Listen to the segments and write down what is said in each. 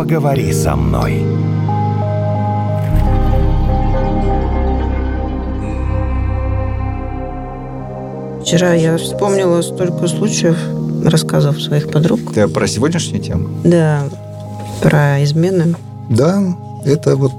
поговори со мной. Вчера я вспомнила столько случаев, рассказов своих подруг. Ты про сегодняшнюю тему? Да, про измены. Да, это вот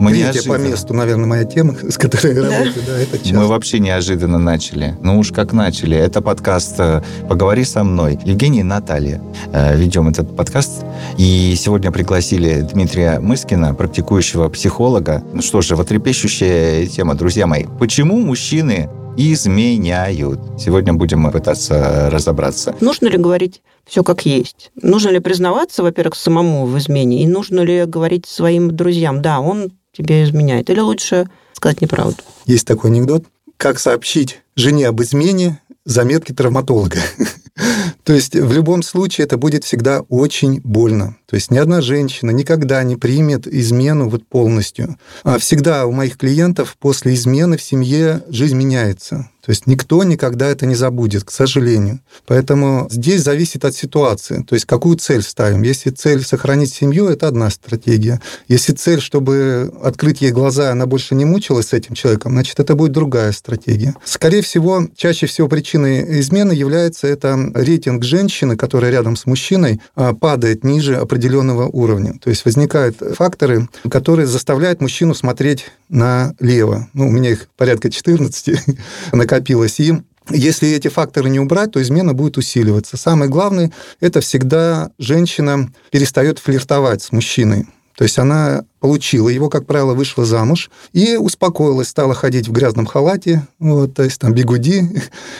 Мы третья неожиданно. по месту, наверное, моя тема, с которой я Да. работаю. Да, это часто. Мы вообще неожиданно начали. Ну уж как начали. Это подкаст э, «Поговори со мной». Евгений и Наталья э, ведем этот подкаст. И сегодня пригласили Дмитрия Мыскина, практикующего психолога. Ну что же, вот трепещущая тема, друзья мои. Почему мужчины изменяют? Сегодня будем пытаться разобраться. Нужно ли говорить все как есть? Нужно ли признаваться, во-первых, самому в измене? И нужно ли говорить своим друзьям, да, он тебе изменяет? Или лучше сказать неправду? Есть такой анекдот. Как сообщить жене об измене заметки травматолога? То есть в любом случае это будет всегда очень больно. То есть ни одна женщина никогда не примет измену вот полностью. А всегда у моих клиентов после измены в семье жизнь меняется. То есть никто никогда это не забудет, к сожалению. Поэтому здесь зависит от ситуации. То есть какую цель ставим. Если цель сохранить семью, это одна стратегия. Если цель, чтобы открыть ей глаза, она больше не мучилась с этим человеком, значит, это будет другая стратегия. Скорее всего, чаще всего причиной измены является это рейтинг женщины, которая рядом с мужчиной, а, падает ниже определенного уровня. То есть возникают факторы, которые заставляют мужчину смотреть налево. Ну, у меня их порядка 14 накопилось. И если эти факторы не убрать, то измена будет усиливаться. Самое главное, это всегда женщина перестает флиртовать с мужчиной. То есть она получила его, как правило, вышла замуж и успокоилась, стала ходить в грязном халате, вот, то есть там бигуди.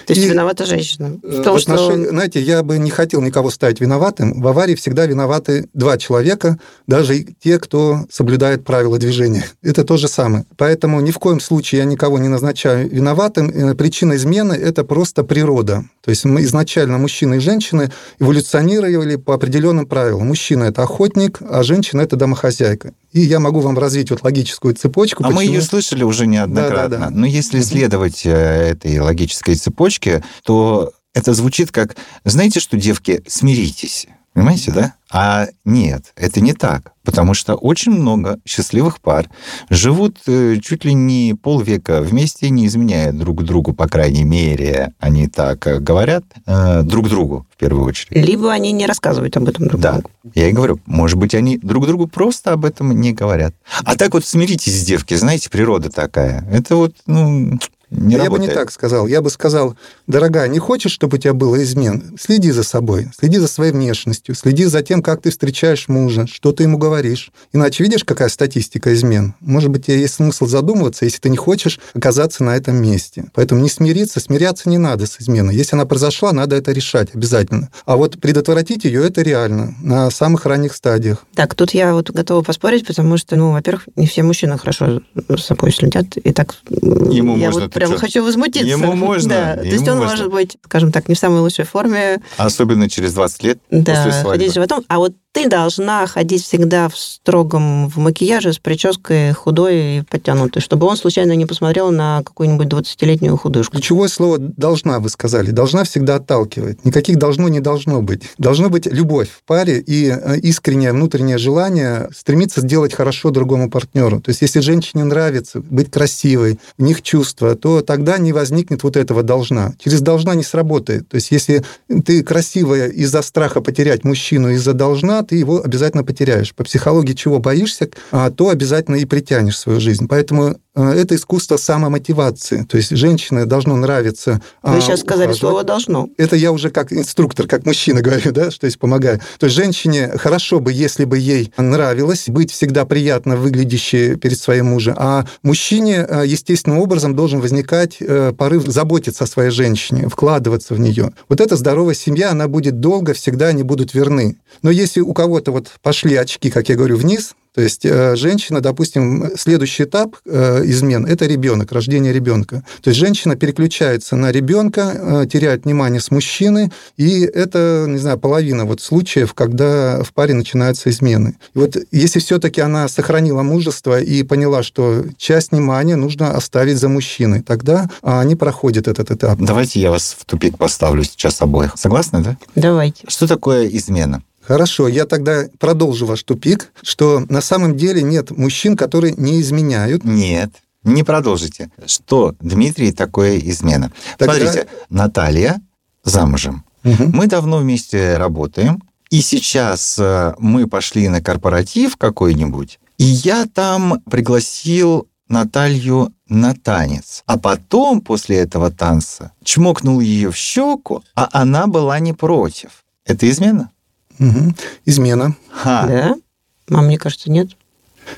То есть И, виновата женщина. В э, том, в что отношении- Знаете, я бы не хотел никого ставить виноватым. В аварии всегда виноваты два человека, даже те, кто соблюдает правила движения. Это то же самое. Поэтому ни в коем случае я никого не назначаю виноватым. Э, Причина измены – это просто природа. То есть мы изначально мужчины и женщины эволюционировали по определенным правилам. Мужчина – это охотник, а женщина – это домохозяйка. И я могу вам развить вот логическую цепочку. А мы почему- ее слышали уже неоднократно. Да-да-да. Но если следовать э, этой логической цепочке, то это звучит как, знаете что, девки, смиритесь. Понимаете, да? А нет, это не так. Потому что очень много счастливых пар живут э, чуть ли не полвека вместе, не изменяя друг другу, по крайней мере, они так э, говорят, э, друг другу в первую очередь. либо они не рассказывают об этом друг Да, другу. я и говорю, может быть, они друг другу просто об этом не говорят. А так вот смиритесь, девки, знаете, природа такая. Это вот, ну, не я работает. бы не так сказал. Я бы сказал, дорогая, не хочешь, чтобы у тебя было измен? Следи за собой, следи за своей внешностью, следи за тем, как ты встречаешь мужа, что ты ему говоришь. Иначе видишь, какая статистика измен? Может быть, тебе есть смысл задумываться, если ты не хочешь оказаться на этом месте. Поэтому не смириться, смиряться не надо с изменой. Если она произошла, надо это решать обязательно. А вот предотвратить ее это реально на самых ранних стадиях. Так, тут я вот готова поспорить, потому что, ну, во-первых, не все мужчины хорошо с собой следят. И так Ему я можно, вот прям хочу возмутиться. Ему можно, Да. То есть ему он можно. может быть, скажем так, не в самой лучшей форме, Особенно через 20 лет после да, свадьбы. ходить животом. А вот ты должна ходить всегда в строгом в макияже с прической худой и подтянутой, чтобы он случайно не посмотрел на какую-нибудь 20-летнюю худышку. Ключевое слово «должна» вы сказали. «Должна» всегда отталкивает. Никаких «должно» не должно быть. Должно быть любовь в паре и э, искреннее внутреннее желание стремиться сделать хорошо другому партнеру. То есть если женщине нравится быть красивой, у них чувства, то тогда не возникнет вот этого «должна». Через «должна» не сработает. То есть если ты красивая из-за страха потерять мужчину, из-за «должна», ты его обязательно потеряешь. По психологии чего боишься, а, то обязательно и притянешь в свою жизнь. Поэтому это искусство самомотивации. То есть женщине должно нравиться... Вы а, сейчас сказали ухаживать. слово «должно». Это я уже как инструктор, как мужчина говорю, да, что есть помогаю. То есть женщине хорошо бы, если бы ей нравилось быть всегда приятно выглядящей перед своим мужем, а мужчине э, естественным образом должен возникать э, порыв заботиться о своей женщине, вкладываться в нее. Вот эта здоровая семья, она будет долго, всегда они будут верны. Но если у кого-то вот пошли очки, как я говорю, вниз, то есть э, женщина, допустим, следующий этап э, измен – это ребенок, рождение ребенка. То есть женщина переключается на ребенка, э, теряет внимание с мужчины, и это, не знаю, половина вот случаев, когда в паре начинаются измены. И вот если все-таки она сохранила мужество и поняла, что часть внимания нужно оставить за мужчиной, тогда а, они проходят этот этап. Давайте я вас в тупик поставлю сейчас обоих. Согласны, да? Давайте. Что такое измена? Хорошо, я тогда продолжу ваш тупик, что на самом деле нет мужчин, которые не изменяют. Нет, не продолжите. Что, Дмитрий, такое измена? Тогда- Смотрите, Наталья замужем. Мгм. Мы давно вместе работаем, и сейчас э, мы пошли на корпоратив какой-нибудь, и я там пригласил Наталью на танец. А потом, после этого танца, чмокнул ее в щеку, а она была не против. Это измена? Мгм. Измена. Ха. Да? А мне кажется, нет.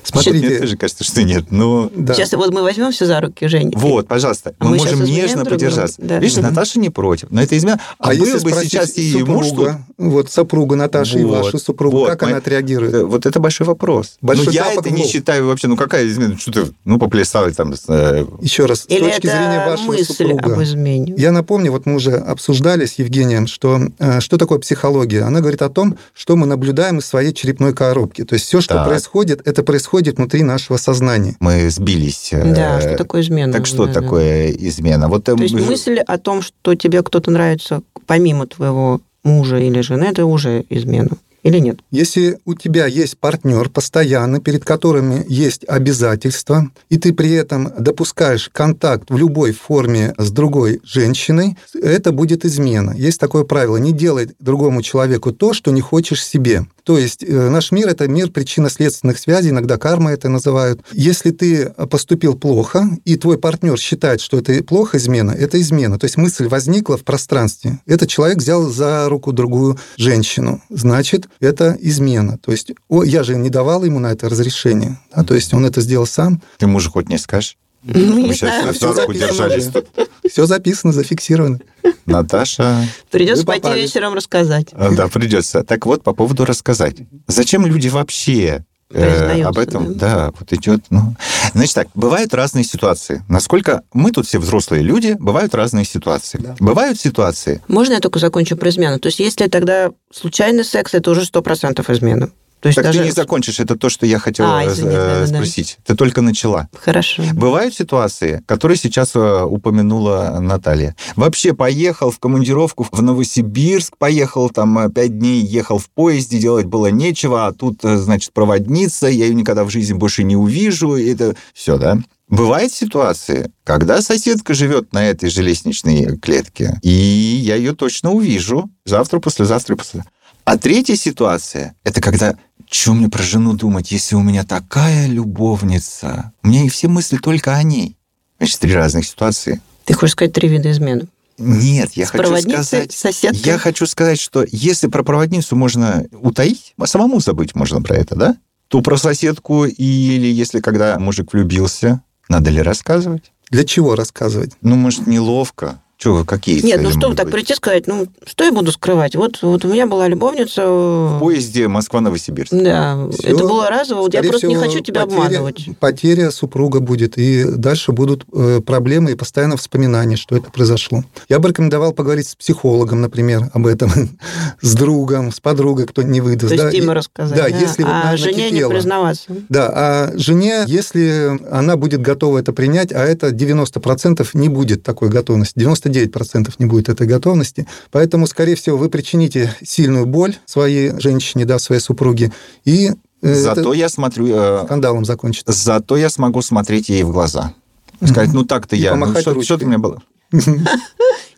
Смотрите, Мне тоже кажется, что нет. Ну, да. Сейчас вот мы возьмем все за руки, Жень. Вот, пожалуйста, А мы, мы можем нежно друг поддержаться. Да. Видишь, Мгм. Наташа не против, но это измена. А, А, если бы сейчас и муж супруга, вот супруга Наташи и Вот, вашу супругу, вот, как мы- она отреагирует? э, вот это большой вопрос. Большой но я это не считаю вообще, ну какая измена? Что ты, ну, поплясал там. с, э, Еще раз, с Или точки это зрения вашего мысль супруга. об измене? Я напомню, вот мы уже обсуждали с Евгением, что, э, что такое психология. Она говорит о том, что мы наблюдаем из своей черепной коробки. То есть все, что Так. происходит, это происходит внутри нашего сознания. Мы сбились. э, Да, что такое измена? Так что Да, да. такое измена? Вот, э, То есть мы- мысль о том, что тебе кто-то нравится помимо твоего мужа или жены, это уже измена. Или нет? Если у тебя есть партнер постоянно, перед которыми есть обязательства, и ты при этом допускаешь контакт в любой форме с другой женщиной, это будет измена. Есть такое правило, не делай другому человеку то, что не хочешь себе. То есть э, наш мир – это мир причинно-следственных связей, иногда карма это называют. Если ты поступил плохо, и твой партнер считает, что это плохо измена, это измена. То есть мысль возникла в пространстве. Этот человек взял за руку другую женщину. Значит, это измена. То есть о, я же не давал ему на это разрешение. да, то есть он это сделал сам. Ты мужу хоть не скажешь? Ну, не Мы сейчас знаю. за руку записано держались. уже. Все записано, зафиксировано. Наташа... Придется пойти попали. вечером рассказать. А, Да, придется. Так вот, по поводу рассказать. Зачем люди вообще э, об этом, да, вот идет. Ну. Значит так, бывают разные ситуации. Насколько мы тут все взрослые люди, бывают разные ситуации. Да. Бывают ситуации. Можно я только закончу про измену? То есть если тогда случайный секс, это уже 100% измена. То есть Так даже... ты не закончишь, это то, что я хотел А, э, извини, э, да-да-да. спросить. Ты только начала. Хорошо. Бывают ситуации, которые сейчас э, упомянула Наталья. Вообще поехал в командировку в Новосибирск, поехал там э, пять дней, ехал в поезде, делать было нечего, а тут, значит, проводница, я ее никогда в жизни больше не увижу, это все, да? Бывают ситуации, когда соседка живет на этой же лестничной клетке, и я ее точно увижу завтра, послезавтра послезавтра. А третья ситуация – это когда что мне про жену думать, если у меня такая любовница? У меня и все мысли только о ней. Значит, три разных ситуации. Ты хочешь сказать три вида измены? Нет, я С хочу сказать... соседкой? Я хочу сказать, что если про проводницу можно утаить, а самому забыть можно про это, да? То про соседку или если когда мужик влюбился, надо ли рассказывать? Для чего рассказывать? Ну, может, неловко. Что вы, какие Нет, ну что так быть? прийти и сказать, ну что я буду скрывать? Вот, вот у меня была любовница... В поезде Москва-Новосибирск. Да, Всё. это было разово, вот я просто не хочу тебя потеря- обманывать. Потеря супруга будет, и дальше будут э, проблемы и постоянно вспоминания, что это произошло. Я бы рекомендовал поговорить с психологом, например, об этом, с другом, с подругой, кто не выдаст. То есть да, Тима и- рассказать. да, если вот а на- жене не накипело. признаваться. Да, а жене, если она будет готова это принять, а это 90% не будет такой готовности, 99% не будет этой готовности, поэтому, скорее всего, вы причините сильную боль своей женщине, да, своей супруге, и э, Зато это я смотрю... э, скандалом закончится. Зато я смогу смотреть ей в глаза. Сказать, ну так-то я. Ну, что, что ты мне было?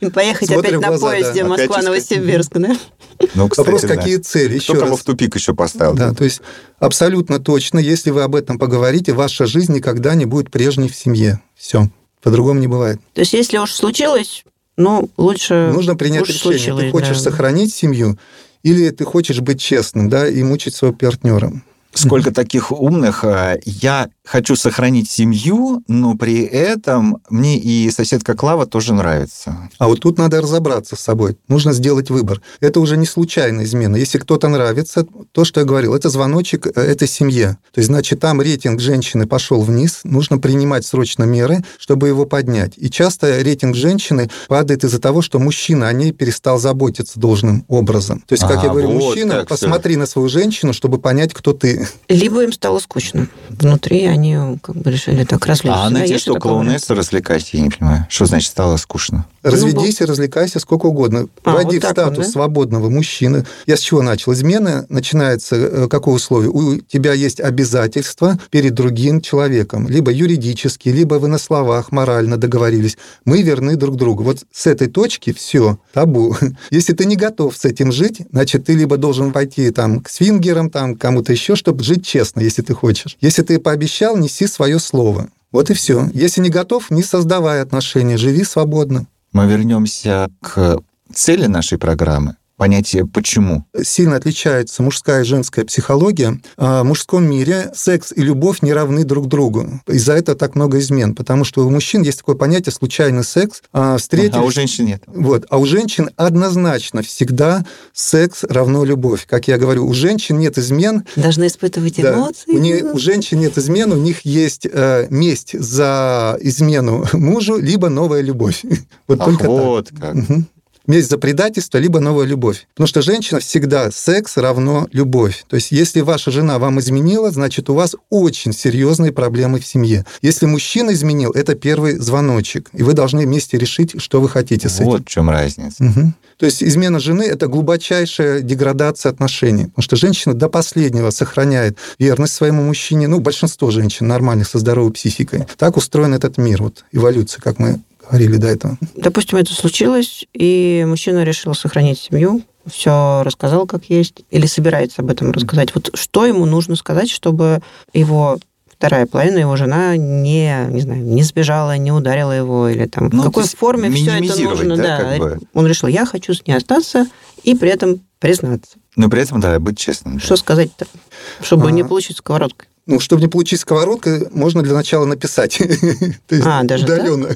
И поехать Смотрим опять на глаза, поезде да. Москва-Новосибирск, да? Ну, кстати, Вопрос, да. какие цели? Еще Кто кого раз. в тупик еще поставил? Да, то есть абсолютно точно, если вы об этом поговорите, ваша жизнь никогда не будет прежней в семье. Все. По-другому не бывает. То есть если уж случилось, ну, лучше... Нужно принять уж решение. случилось, ты хочешь да. сохранить семью или ты хочешь быть честным, да, и мучить своего партнера. Сколько таких умных. а, Я хочу сохранить семью, но при этом мне и соседка Клава тоже нравится. А вот тут надо разобраться с собой. Нужно сделать выбор. Это уже не случайная измена. Если кто-то нравится, то, что я говорил, это звоночек э, этой семье. То есть, значит, там рейтинг женщины пошел вниз, нужно принимать срочно меры, чтобы его поднять. И часто рейтинг женщины падает из-за того, что мужчина о ней перестал заботиться должным образом. То есть, как А, я говорю, вот мужчина, посмотри на свою женщину, чтобы понять, кто ты. Либо им стало скучно. Внутри они как бы решили так развлечься. А Да, она тебе есть что, клоунесса развлекайся, я не понимаю. Что значит стало скучно? Разведись и развлекайся сколько угодно. А, Войди вот в так вот, статус да? свободного мужчины. Я с чего начал? Измена начинается, э, какое условие? У тебя есть обязательства перед другим человеком. Либо юридически, либо вы на словах морально договорились. Мы верны друг другу. Вот с этой точки все табу. Если ты не готов с этим жить, значит, ты либо должен пойти там, к свингерам, там, к кому-то еще, чтобы жить честно, если ты хочешь. Если ты пообещал, неси свое слово. Вот и все. Если не готов, не создавай отношения, живи свободно. Мы вернемся к цели нашей программы. Понятие «почему». сильно отличается мужская и женская психология. А В мужском мире секс и любовь не равны друг другу. Из-за этого так много измен, потому что у мужчин есть такое понятие случайный секс. А, встретились- А у женщин нет. Вот. А у женщин однозначно всегда секс равно любовь. Как я говорю, у женщин нет измен, Должны испытывать да. эмоции. У, не- у женщин нет измен, у них есть э, месть за измену мужу, либо новая любовь. Вот Ах, только так. вот как. Мгм. Месть за предательство, либо новая любовь. Потому что женщина всегда секс равно любовь. То есть если ваша жена вам изменила, значит, у вас очень серьезные проблемы в семье. Если мужчина изменил, это первый звоночек. И вы должны вместе решить, что вы хотите с этим. Вот в чем разница. Мгм. То есть измена жены – это глубочайшая деградация отношений. Потому что женщина до последнего сохраняет верность своему мужчине. Ну, большинство женщин нормальных, со здоровой психикой. Так устроен этот мир, вот эволюция, как мы говорили до этого. Допустим, это случилось, и мужчина решил сохранить семью, все рассказал как есть, или собирается об этом рассказать. Вот что ему нужно сказать, чтобы его вторая половина, его жена не, не знаю, не сбежала, не ударила его, или там Ну, в какой форме все это нужно. да, как бы? Он решил, я хочу с ней остаться, и при этом признаться. Но при этом, да, быть честным. да. Что сказать-то, чтобы А. не получить сковородкой? Ну, чтобы не получить сковородкой, можно для начала написать. А, даже удаленно.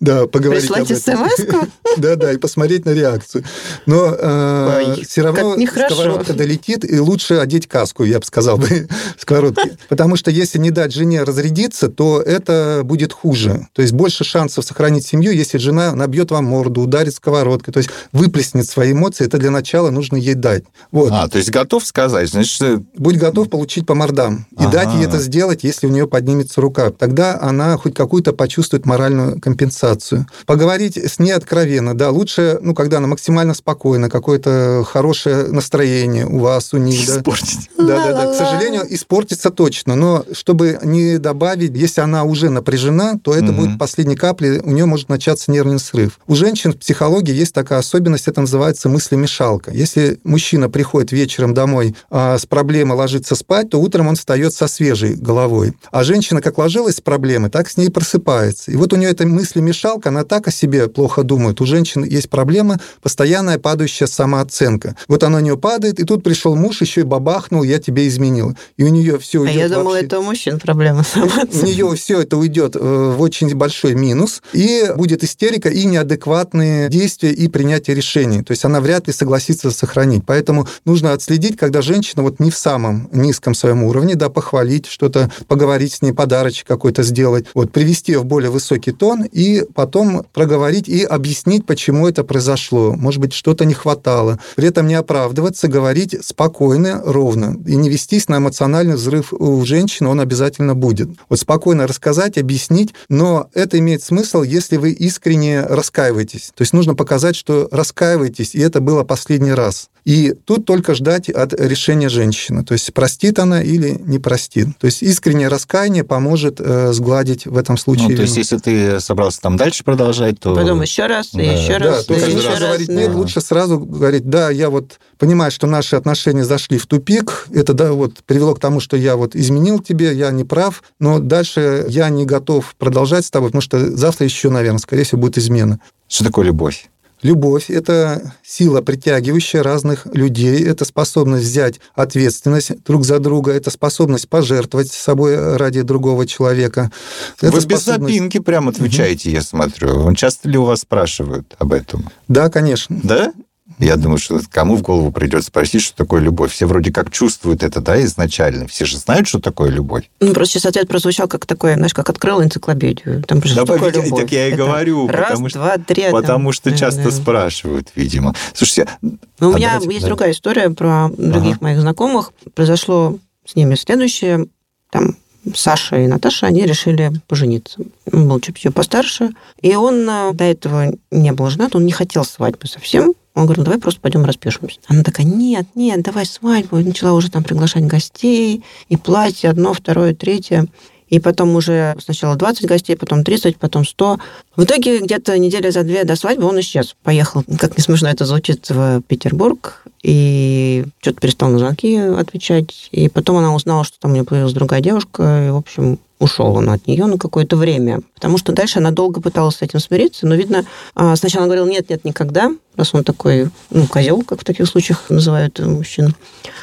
Да, поговорить об Прислать этом. смс-ку? Да, да, и посмотреть на реакцию. Но Ой, все равно сковородка долетит, и лучше одеть каску, я бы сказал бы, сковородки. Потому что если не дать жене разрядиться, то это будет хуже. То есть больше шансов сохранить семью, если жена набьет вам морду, ударит сковородкой, то есть выплеснет свои эмоции, это для начала нужно ей дать. Вот. А, то есть готов сказать, значит, Будь готов получить по мордам. И Ага. дать ей это сделать, если у нее поднимется рука. Тогда она хоть какую-то почувствует моральную компенсацию. Поговорить с ней откровенно, да, лучше, ну, когда она максимально спокойна, какое-то хорошее настроение у вас, у них, да. испортить. Да, да, да. К сожалению, испортится точно. Но чтобы не добавить, если она уже напряжена, то это будет последней каплей, у нее может начаться нервный срыв. У женщин в психологии есть такая особенность, это называется мыслемешалка. Если мужчина приходит вечером домой а, с проблемой ложиться спать, то утром он встает со свежей головой. А женщина как ложилась с проблемой, так с ней просыпается. И вот у нее эта мыслемешалка, она так о себе плохо думает. У женщин есть проблема постоянная падающая самооценка. Вот она у нее падает, и тут пришел муж, еще и бабахнул, я тебе изменил. И у нее все А я думала, это у мужчин проблема у самооценки. нее все это уйдет э, в очень большой минус, и будет истерика и неадекватные действия и принятие решений. То есть она вряд ли согласится сохранить. Поэтому нужно отследить, когда женщина вот не в самом низком своем уровне, да, похвалить что-то, поговорить с ней, подарочек какой-то сделать, вот, привести ее в более высокий тон и потом проговорить и объяснить, почему это произошло. Может быть, что-то не хватало. При этом не оправдываться, говорить спокойно, ровно. И не вестись на эмоциональный взрыв у женщины, он обязательно будет. Вот спокойно рассказать, объяснить, но это имеет смысл, если вы искренне раскаиваетесь. То есть нужно показать, что раскаиваетесь, и это было последний раз. И тут только ждать от решения женщины. То есть простит она или не простит. То есть искреннее раскаяние поможет э, сгладить в этом случае. Ну, то есть, если ты собрался там дальше продолжать, то... Потом еще раз, и Да. еще Да, раз, то и еще раз, говорить да. нет, лучше сразу говорить, да, я вот понимаю, что наши отношения зашли в тупик, это да, вот привело к тому, что я вот изменил тебе, я не прав, но дальше я не готов продолжать с тобой, потому что завтра еще, наверное, скорее всего, будет измена. Что такое любовь? Любовь – это сила, притягивающая разных людей, это способность взять ответственность друг за друга, это способность пожертвовать собой ради другого человека. Это Вы без способность- запинки прям отвечаете, я смотрю. Часто ли у вас спрашивают об этом? Да, конечно. Да? Я думаю, что кому в голову придет спросить, что такое любовь. Все вроде как чувствуют это, да, изначально. Все же знают, что такое любовь. Ну, просто сейчас ответ прозвучал как такой, знаешь, как открыл энциклопедию. Там просто Да, что такое так любовь? так я и Это говорю, Раз, потому два, три. а там- Потому что Да, часто да. спрашивают, видимо. Слушайте, Ну, у А меня давайте, есть да. другая история про других Ага. моих знакомых. Произошло с ними следующее, там, Саша и Наташа, они решили пожениться. Он был чуть-чуть постарше, и он э, до этого не был женат, он не хотел свадьбы совсем. Он говорил, давай просто пойдем распишемся. Она такая, нет, нет, давай свадьбу. Начала уже там приглашать гостей, и платье одно, второе, третье. И потом уже сначала 20 гостей, потом 30, потом 100. В итоге где-то недели за две до свадьбы он исчез. Поехал, как не смешно это звучит, в Петербург. И что-то перестал на звонки отвечать. И потом она узнала, что там у нее появилась другая девушка. И, в общем, ушел он от нее на какое-то время. Потому что дальше она долго пыталась с этим смириться, но, видно, а, сначала она говорила, нет, нет, никогда, раз он такой, ну, козел, как в таких случаях называют мужчин.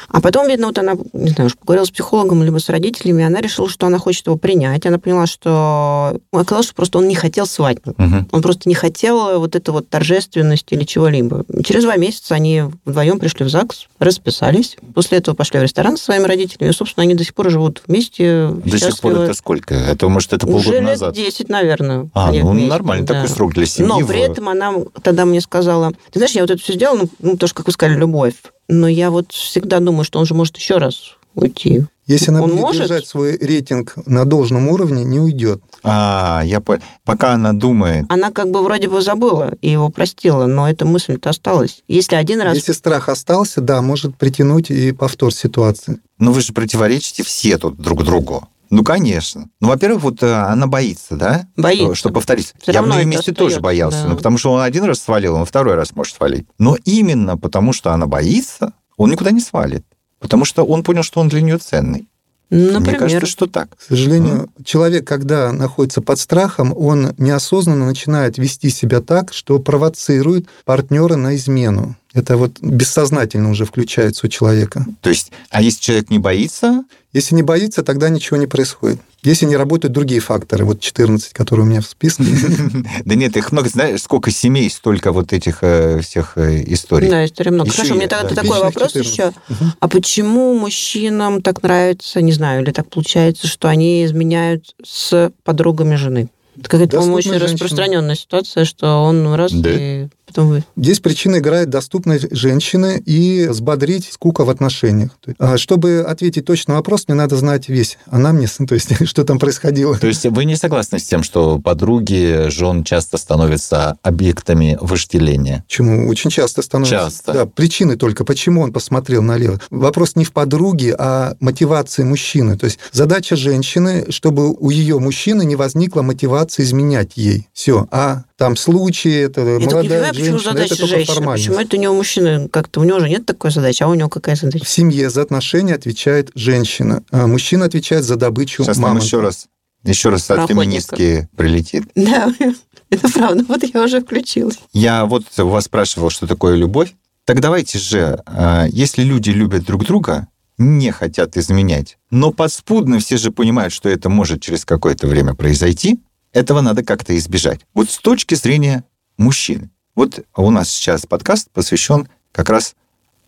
А потом, видно, вот она, не знаю, уж поговорила с психологом либо с родителями, она решила, что она хочет его принять. Она поняла, что оказалось, что просто он не хотел свадьбы. Угу. Он просто не хотел вот эту вот торжественность или чего-либо. Через два месяца они вдвоем пришли в ЗАГС, расписались. После этого пошли в ресторан со своими родителями. И, собственно, они до сих пор живут вместе. До сих пор это сколько? Это, может, это полгода Уже лет назад? 10, наверное. А, ну вместе, нормально, да. такой срок для семьи. Но в- при этом она тогда мне сказала, ты знаешь, я вот это все сделала, ну, ну, тоже, как вы сказали, любовь. Но я вот всегда думаю, что он же может еще раз уйти. Если она Он будет может? держать свой рейтинг на должном уровне, не уйдет. А, я понял. Пока она думает, Она как бы вроде бы забыла и его простила, но эта мысль-то осталась. Если один раз... Если страх остался, да, может притянуть и повтор ситуации. ну вы же противоречите все тут друг другу. Ну, конечно. Ну, во-первых, вот э, она боится, да? Боится. Что, что повторится. Всё Я бы на ее месте тоже боялся. да. Ну, потому что он один раз свалил, он второй раз может свалить. Но именно потому, что она боится, он никуда не свалит. Потому что он понял, что он для нее ценный. Например. Мне кажется, что так. К сожалению, человек, когда находится под страхом, он неосознанно начинает вести себя так, что провоцирует партнера на измену. Это вот бессознательно уже включается у человека. То есть, а если человек не боится, Если не боится, тогда ничего не происходит. Если не работают другие факторы, вот 14, которые у меня в списке. да нет, их много, знаешь, сколько семей, столько вот этих э, всех э, историй. Да, история много. Хорошо, мне тогда да, такой вопрос 14. еще. А почему мужчинам так нравится, не знаю, или так получается, что они изменяют с подругами жены? Это какая-то, по-моему, очень распространенная ситуация, что он раз и потом вы. Здесь причина играет доступность женщины и взбодрить скука в отношениях. А, Чтобы ответить точно на вопрос, мне надо знать весь анамнез, то есть что там происходило. То есть вы не согласны с тем, что подруги жен часто становятся объектами вожделения? Почему? Очень часто становится. Часто. Да, причины только, почему он посмотрел налево. Вопрос не в подруге, а мотивации мужчины. То есть задача женщины, чтобы у ее мужчины не возникла мотивация изменять ей. Все. А там случаи, это Я только не молодая понимаю, почему женщина, задача это только женщины. Почему это у него мужчина как-то, у него же нет такой задачи, а у него какая задача? В семье за отношения отвечает женщина, а мужчина отвечает за добычу Сейчас нам мамонта. еще раз, еще раз от феминистки прилетит. Да, это правда. Вот я уже включилась. Я вот у вас спрашивал, что такое любовь. Так давайте же, э, если люди любят друг друга, не хотят изменять, но подспудно все же понимают, что это может через какое-то время произойти, этого надо как-то избежать. Вот с точки зрения мужчин. Вот у нас сейчас подкаст посвящен как раз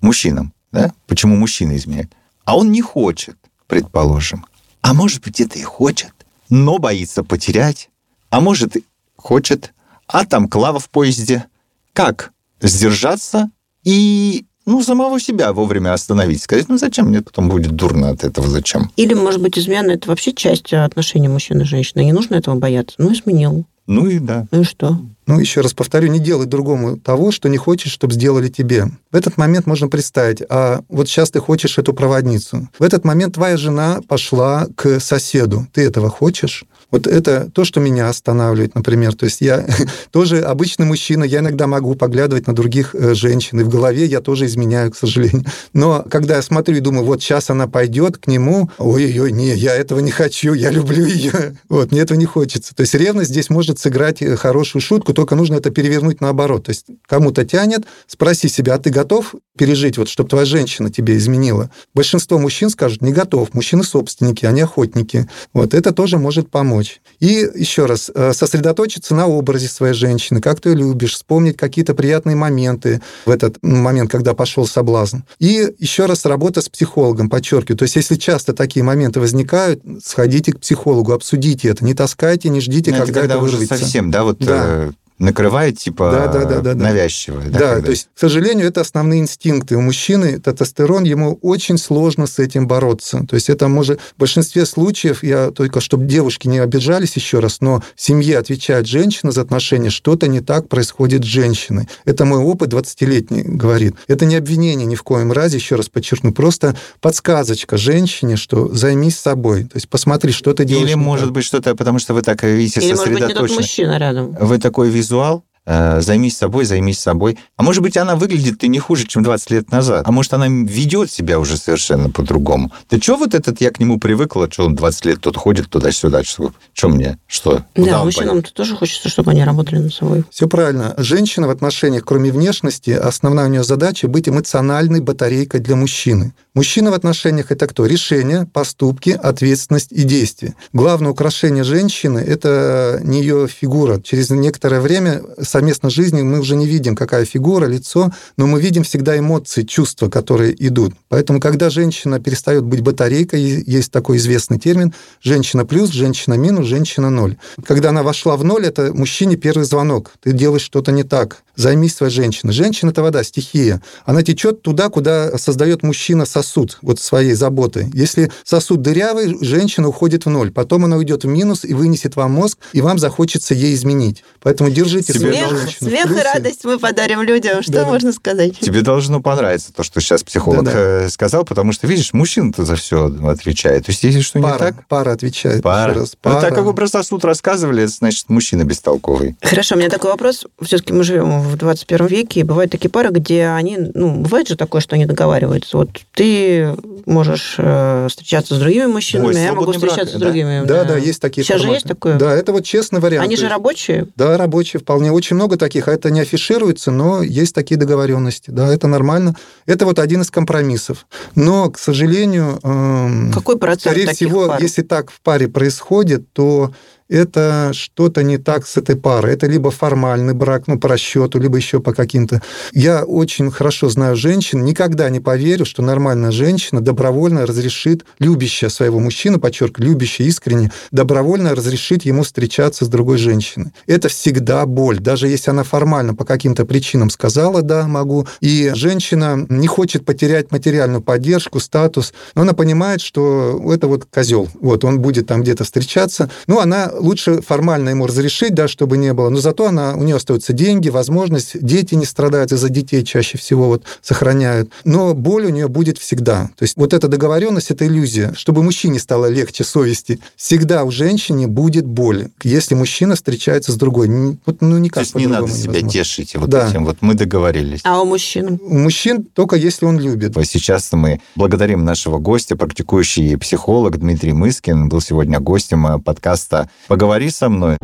мужчинам, да? Почему мужчина изменяет? А он не хочет, предположим. А может быть, это и хочет, но боится потерять. А может, и хочет, а там клава в поезде. Как сдержаться и ну, самого себя вовремя остановить, сказать, ну, зачем мне потом будет дурно от этого, зачем? Или, может быть, измена – это вообще часть отношений мужчины и женщины. Не нужно этого бояться. Ну, изменил. Ну и да. Ну и что? Ну, еще раз повторю, не делай другому того, что не хочешь, чтобы сделали тебе. В этот момент можно представить, а вот сейчас ты хочешь эту проводницу. В этот момент твоя жена пошла к соседу. Ты этого хочешь? Вот это то, что меня останавливает, например. То есть я тоже обычный мужчина, я иногда могу поглядывать на других э, женщин, и в голове я тоже изменяю, к сожалению. Но когда я смотрю и думаю, вот сейчас она пойдет к нему, ой-ой-ой, не, я этого не хочу, я люблю ее. Вот, мне этого не хочется. То есть ревность здесь может сыграть э, хорошую шутку, только нужно это перевернуть наоборот. То есть кому-то тянет, спроси себя, а ты готов пережить, вот, чтобы твоя женщина тебе изменила? Большинство мужчин скажут, не готов. Мужчины собственники, они охотники. Вот это тоже может помочь. И еще раз, э, сосредоточиться на образе своей женщины, как ты любишь, вспомнить какие-то приятные моменты в этот момент, когда пошел соблазн. И еще раз работа с психологом, подчеркиваю. То есть если часто такие моменты возникают, сходите к психологу, обсудите это, не таскайте, не ждите, Ну, это когда, когда это уже вырвется. совсем, да, вот Да. э, накрывает, типа, Да, да, да, да, да. навязчивое. Да, когда- то есть, к сожалению, это основные инстинкты. У мужчины тестостерон, ему очень сложно с этим бороться. То есть это может... В большинстве случаев, я только, чтобы девушки не обижались еще раз, но в семье отвечает женщина за отношения, что-то не так происходит с женщиной. Это мой опыт 20-летний говорит. Это не обвинение ни в коем разе, еще раз подчеркну, просто подсказочка женщине, что займись собой. То есть посмотри, что ты делаешь. Или, может так. быть, что-то, потому что вы так, видите, Или, может быть, не тот сосредоточены. мужчина рядом. Вы такой визуал, э, займись собой, займись собой. А может быть, она выглядит и не хуже, чем 20 лет назад. А может, она ведет себя уже совершенно по-другому. Да что вот этот, я к нему привыкла, что он 20 лет тут ходит туда-сюда, что, что мне, что? Куда Да, он мужчинам-то тоже хочется, чтобы они работали над собой. Все правильно. Женщина в отношениях, кроме внешности, основная у нее задача быть эмоциональной батарейкой для мужчины. Мужчина в отношениях это кто? Решение, поступки, ответственность и действия. Главное украшение женщины это не ее фигура. Через некоторое время совместной жизни мы уже не видим, какая фигура, лицо, но мы видим всегда эмоции, чувства, которые идут. Поэтому, когда женщина перестает быть батарейкой, есть такой известный термин, женщина плюс, женщина минус, женщина ноль. Когда она вошла в ноль, это мужчине первый звонок. Ты делаешь что-то не так. Займись своей женщиной. Женщина – это вода, стихия. Она течет туда, куда создает мужчина сосуд вот своей заботы. Если сосуд дырявый, женщина уходит в ноль. Потом она уйдет в минус и вынесет вам мозг, и вам захочется ей изменить. Поэтому держите Тебе в смех и радость мы подарим людям. Что Да-да. можно сказать? Тебе должно понравиться то, что сейчас психолог Да-да. э, сказал, потому что, видишь, мужчина-то за все отвечает. То есть, если что не Пара, так, пара отвечает. пара. Раз. Ну, Пара. так как вы про сосуд рассказывали, это значит, мужчина бестолковый. Хорошо, у меня такой вопрос. Все-таки мы живем в 21 веке, и бывают такие пары, где они, ну, бывает же такое, что они договариваются. Вот ты можешь э, встречаться с другими мужчинами, Ой, а я могу свободный брак, встречаться с да? другими. Да, да, есть такие Сейчас же форматы. есть такое? Да, это вот честный вариант. Они же рабочие. Да, рабочие вполне. Очень много таких, а это не афишируется, но есть такие договоренности. Да, это нормально. Это вот один из компромиссов. Но, к сожалению, эм, Какой процент скорее всего, пар? если так в паре происходит, то это что-то не так с этой парой. Это либо формальный брак, ну, по расчету, либо еще по каким-то. Я очень хорошо знаю женщин, никогда не поверю, что нормальная женщина добровольно разрешит, любящая своего мужчину, подчеркиваю, любящая искренне, добровольно разрешит ему встречаться с другой женщиной. Это всегда боль. Даже если она формально по каким-то причинам сказала «да, могу», и женщина не хочет потерять материальную поддержку, статус, но она понимает, что это вот козел, вот он будет там где-то встречаться. Ну, она лучше формально ему разрешить, да, чтобы не было, но зато она, у нее остаются деньги, возможность, дети не страдают из-за детей чаще всего вот сохраняют. Но боль у нее будет всегда. То есть вот эта договоренность, это иллюзия. Чтобы мужчине стало легче совести, всегда у женщины будет боль, если мужчина встречается с другой. Вот, ну, никак То есть не надо себя невозможно. тешить вот Да. этим. Вот мы договорились. А у мужчин? У мужчин только если он любит. Сейчас мы благодарим нашего гостя, практикующий психолог Дмитрий Мыскин, был сегодня гостем э, подкаста «Поговори со мной».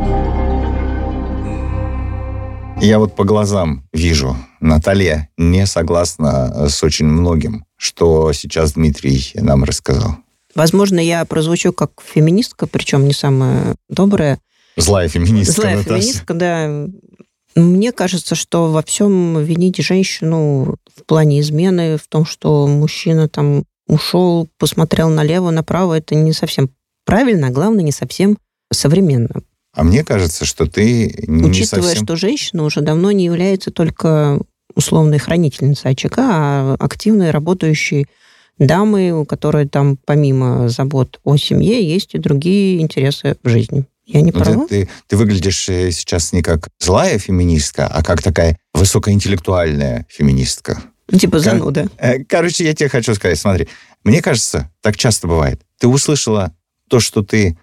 Я вот по глазам вижу, Наталья не согласна э, с очень многим, что сейчас Дмитрий нам рассказал. Возможно, я прозвучу как феминистка, причем не самая добрая. Злая феминистка, Злая Наташа. феминистка, да. Мне кажется, что во всем винить женщину в плане измены, в том, что мужчина там ушел, посмотрел налево, направо, это не совсем правильно, а главное, не совсем современно. А мне кажется, что ты не Учитывая, совсем... что женщина уже давно не является только условной хранительницей очага, а активной работающей дамой, у которой там помимо забот о семье есть и другие интересы в жизни. Я не Ну, ты- права? ты, ты выглядишь э, сейчас не как злая феминистка, а как такая высокоинтеллектуальная феминистка. Типа зануда. Э, Короче, я тебе хочу сказать, смотри, мне кажется, так часто бывает. Ты услышала то, что ты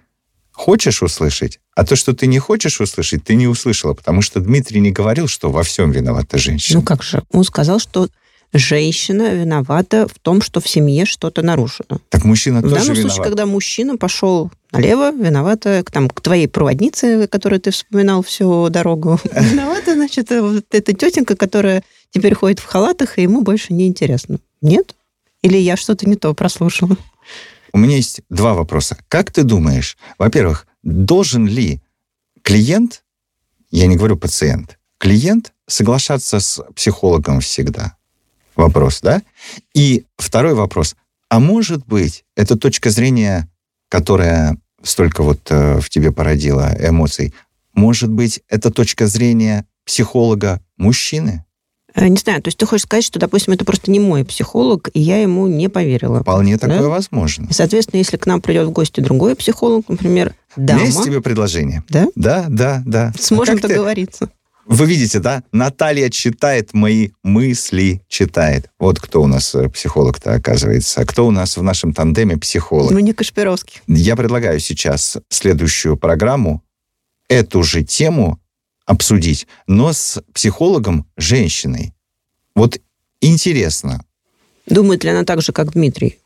хочешь услышать, а то, что ты не хочешь услышать, ты не услышала, потому что Дмитрий не говорил, что во всем виновата женщина. Ну как же? Он сказал, что женщина виновата в том, что в семье что-то нарушено. так мужчина В тоже данном виноват. случае, когда мужчина пошел налево, виновата к, там, к твоей проводнице, которую ты вспоминал всю дорогу. Виновата, значит, вот эта тетенька, которая теперь ходит в халатах, и ему больше не интересно. Нет? Или я что-то не то прослушала? У меня есть два вопроса. Как ты думаешь, во-первых, должен ли клиент, я не говорю пациент, клиент соглашаться с психологом всегда? Вопрос, да? И второй вопрос. А может быть, эта точка зрения, которая столько вот э, в тебе породила эмоций, Может быть, это точка зрения психолога мужчины? Э, Не знаю, то есть ты хочешь сказать, что, допустим, это просто не мой психолог, и я ему не поверила. Вполне Да? такое возможно. И, соответственно, если к нам придет в гости другой психолог, например, меня есть дама, тебе предложение. да, Да, да, да. сможем А как ты- договориться. Вы видите, да? Наталья читает мои мысли, читает. Вот кто у нас э, психолог-то оказывается. А Кто у нас в нашем тандеме психолог? Ну, не Кашпировский. Я предлагаю сейчас следующую программу эту же тему обсудить, но с психологом женщиной. Вот интересно, Думает ли она так же, как Дмитрий?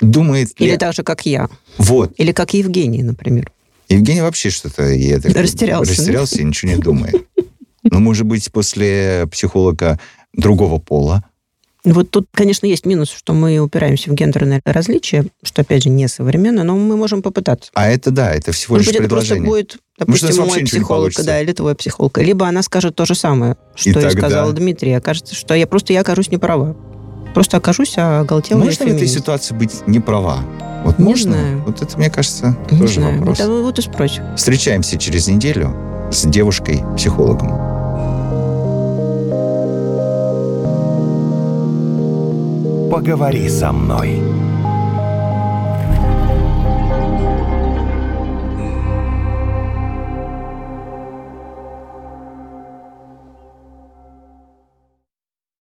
думает ли... Или так же, как я? Вот, Или как Евгений, например? Евгений вообще что-то Растерялся, растерялся и ничего не думает. Но, может быть, после психолога другого пола, Вот тут, конечно, есть минус, что мы упираемся в гендерное различие, что, опять же, не современно, но мы можем попытаться. а это да, это всего Может лишь быть, это просто предложение. будет, Может, допустим, вообще мой психолог, да, или твой психолог. Либо она скажет то же самое, что И и, тогда- сказала Дмитрий. Окажется, что я просто я окажусь не права. Просто окажусь оголтелой Можно в этой ситуации быть не права? Вот Не можно? знаю. Вот это, мне кажется, Не тоже знаю. вопрос. Вот, вот и спросим. Встречаемся через неделю с девушкой-психологом. Поговори со мной.